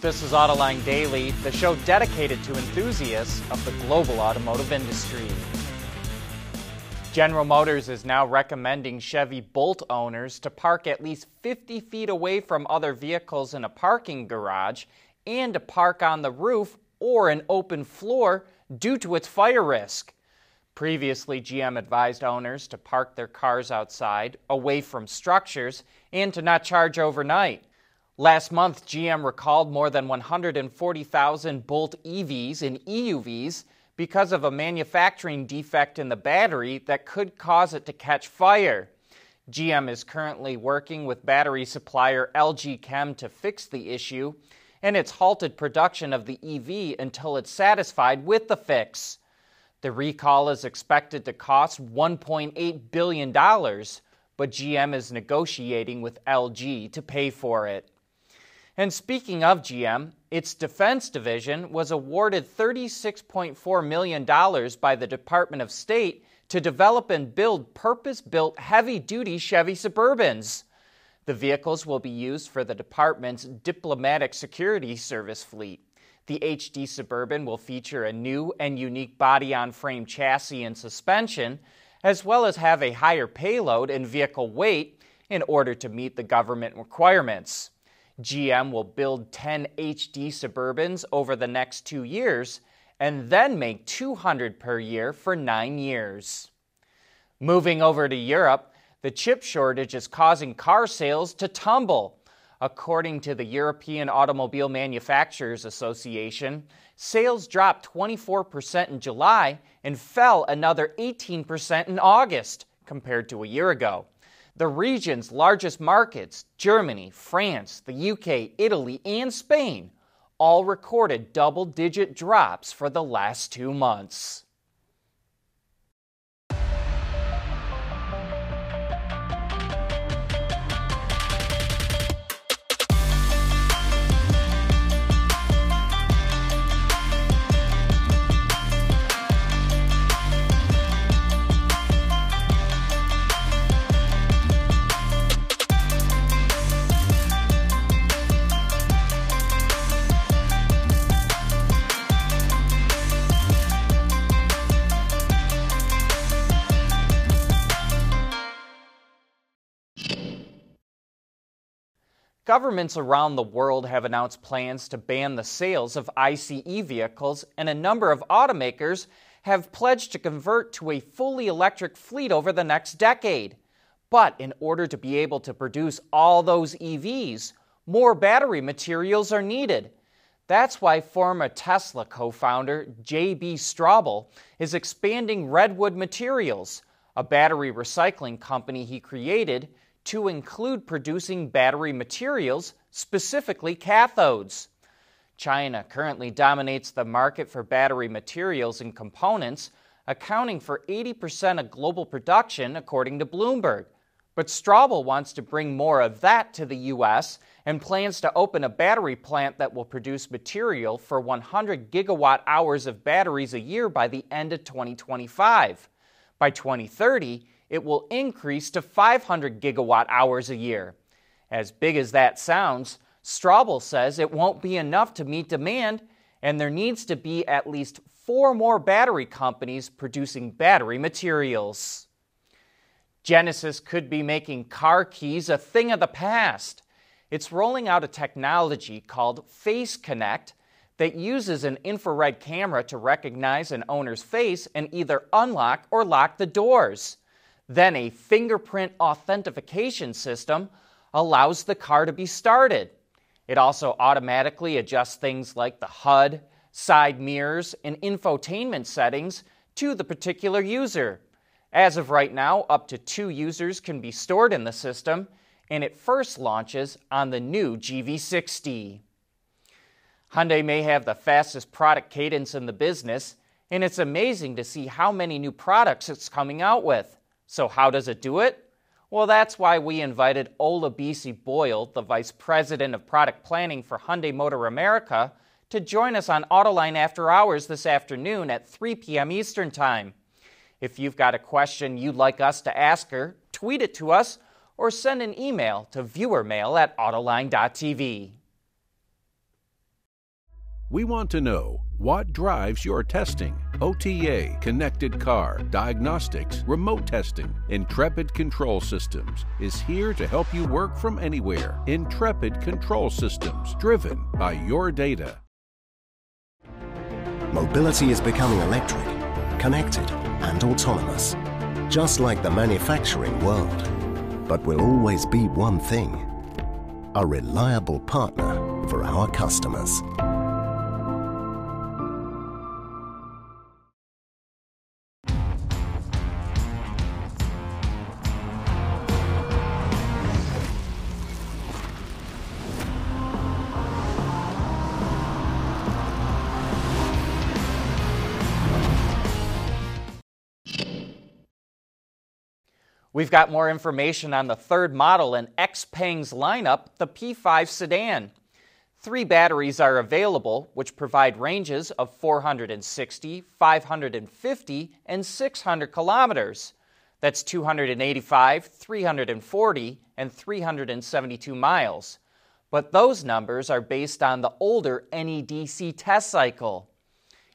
This is Autoline Daily, the show dedicated to enthusiasts of the global automotive industry. General Motors is now recommending Chevy Bolt owners to park at least 50 feet away from other vehicles in a parking garage and to park on the roof or an open floor due to its fire risk. Previously, GM advised owners to park their cars outside, away from structures, and to not charge overnight. Last month, GM recalled more than 140,000 Bolt EVs and EUVs because of a manufacturing defect in the battery that could cause it to catch fire. GM is currently working with battery supplier LG Chem to fix the issue, and it's halted production of the EV until it's satisfied with the fix. The recall is expected to cost $1.8 billion, but GM is negotiating with LG to pay for it. And speaking of GM, its defense division was awarded $36.4 million by the Department of State to develop and build purpose built heavy duty Chevy Suburbans. The vehicles will be used for the department's diplomatic security service fleet. The HD Suburban will feature a new and unique body on frame chassis and suspension, as well as have a higher payload and vehicle weight in order to meet the government requirements. GM will build 10 HD Suburbans over the next two years and then make 200 per year for nine years. Moving over to Europe, the chip shortage is causing car sales to tumble. According to the European Automobile Manufacturers Association, sales dropped 24% in July and fell another 18% in August compared to a year ago. The region's largest markets, Germany, France, the UK, Italy, and Spain, all recorded double digit drops for the last two months. Governments around the world have announced plans to ban the sales of ICE vehicles, and a number of automakers have pledged to convert to a fully electric fleet over the next decade. But in order to be able to produce all those EVs, more battery materials are needed. That's why former Tesla co founder J.B. Straubel is expanding Redwood Materials, a battery recycling company he created to include producing battery materials, specifically cathodes. China currently dominates the market for battery materials and components, accounting for 80% of global production, according to Bloomberg. But Straubel wants to bring more of that to the U.S. and plans to open a battery plant that will produce material for 100 gigawatt hours of batteries a year by the end of 2025. By 2030, it will increase to 500 gigawatt hours a year. As big as that sounds, Straubel says it won't be enough to meet demand, and there needs to be at least four more battery companies producing battery materials. Genesis could be making car keys a thing of the past. It's rolling out a technology called Face Connect that uses an infrared camera to recognize an owner's face and either unlock or lock the doors. Then a fingerprint authentication system allows the car to be started. It also automatically adjusts things like the HUD, side mirrors, and infotainment settings to the particular user. As of right now, up to two users can be stored in the system, and it first launches on the new GV60. Hyundai may have the fastest product cadence in the business, and it's amazing to see how many new products it's coming out with. So, how does it do it? Well, that's why we invited Olabisi Boyle, the Vice President of Product Planning for Hyundai Motor America, to join us on Autoline After Hours this afternoon at 3 p.m. Eastern Time. If you've got a question you'd like us to ask her, tweet it to us or send an email to viewermail at autoline.tv. We want to know what drives your testing. OTA, connected car, diagnostics, remote testing. Intrepid Control Systems is here to help you work from anywhere. Intrepid Control Systems, driven by your data. Mobility is becoming electric, connected, and autonomous, just like the manufacturing world. But will always be one thing a reliable partner for our customers. We've got more information on the third model in XPeng's lineup, the P5 sedan. Three batteries are available, which provide ranges of 460, 550, and 600 kilometers. That's 285, 340, and 372 miles. But those numbers are based on the older NEDC test cycle.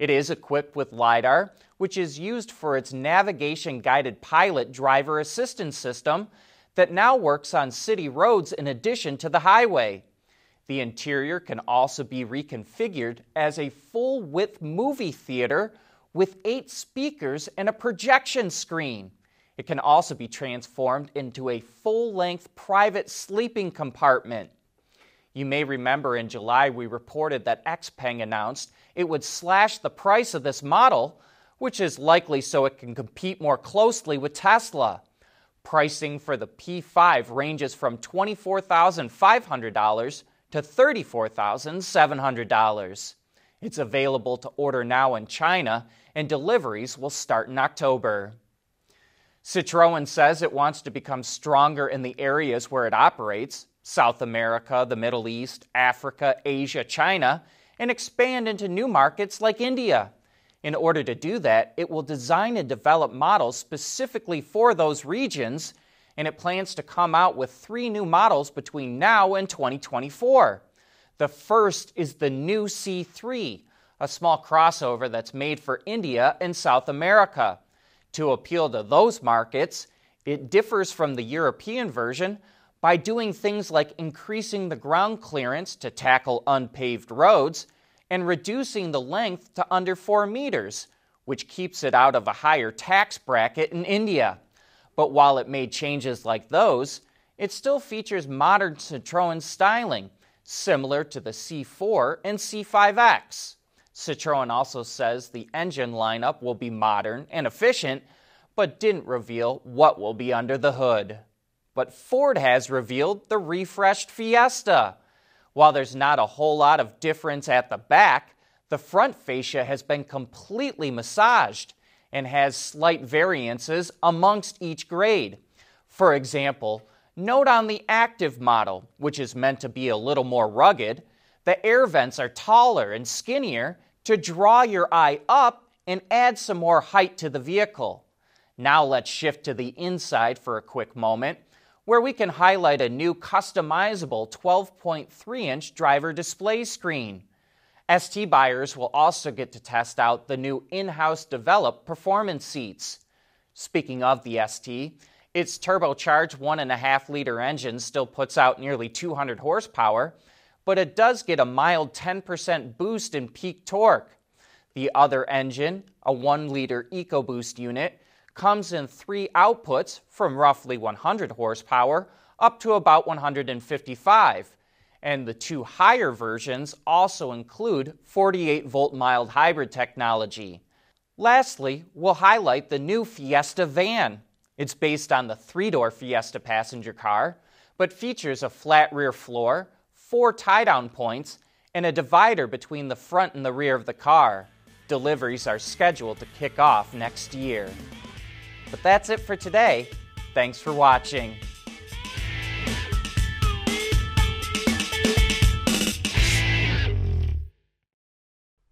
It is equipped with LiDAR, which is used for its navigation guided pilot driver assistance system that now works on city roads in addition to the highway. The interior can also be reconfigured as a full width movie theater with eight speakers and a projection screen. It can also be transformed into a full length private sleeping compartment. You may remember in July we reported that Xpeng announced it would slash the price of this model which is likely so it can compete more closely with Tesla. Pricing for the P5 ranges from $24,500 to $34,700. It's available to order now in China, and deliveries will start in October. Citroën says it wants to become stronger in the areas where it operates South America, the Middle East, Africa, Asia, China and expand into new markets like India. In order to do that, it will design and develop models specifically for those regions, and it plans to come out with three new models between now and 2024. The first is the new C3, a small crossover that's made for India and South America. To appeal to those markets, it differs from the European version by doing things like increasing the ground clearance to tackle unpaved roads and reducing the length to under 4 meters, which keeps it out of a higher tax bracket in India. But while it made changes like those, it still features modern Citroën styling, similar to the C4 and C5X. Citroën also says the engine lineup will be modern and efficient, but didn't reveal what will be under the hood. But Ford has revealed the refreshed Fiesta. While there's not a whole lot of difference at the back, the front fascia has been completely massaged and has slight variances amongst each grade. For example, note on the active model, which is meant to be a little more rugged, the air vents are taller and skinnier to draw your eye up and add some more height to the vehicle. Now let's shift to the inside for a quick moment where we can highlight a new customizable 12.3 inch driver display screen. ST buyers will also get to test out the new in house developed performance seats. Speaking of the ST, its turbocharged 1.5 liter engine still puts out nearly 200 horsepower, but it does get a mild 10% boost in peak torque. The other engine, a 1 liter EcoBoost unit, comes in three outputs from roughly 100 horsepower up to about 155. And the two higher versions also include 48 volt mild hybrid technology. Lastly, we'll highlight the new Fiesta van. It's based on the three door Fiesta passenger car, but features a flat rear floor, four tie down points, and a divider between the front and the rear of the car. Deliveries are scheduled to kick off next year. But that's it for today. Thanks for watching.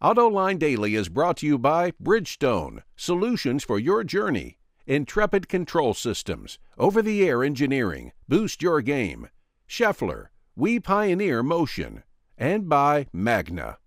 AutoLine Daily is brought to you by Bridgestone, solutions for your journey. Intrepid Control Systems, over the air engineering, boost your game. Schaeffler, we pioneer motion. And by Magna.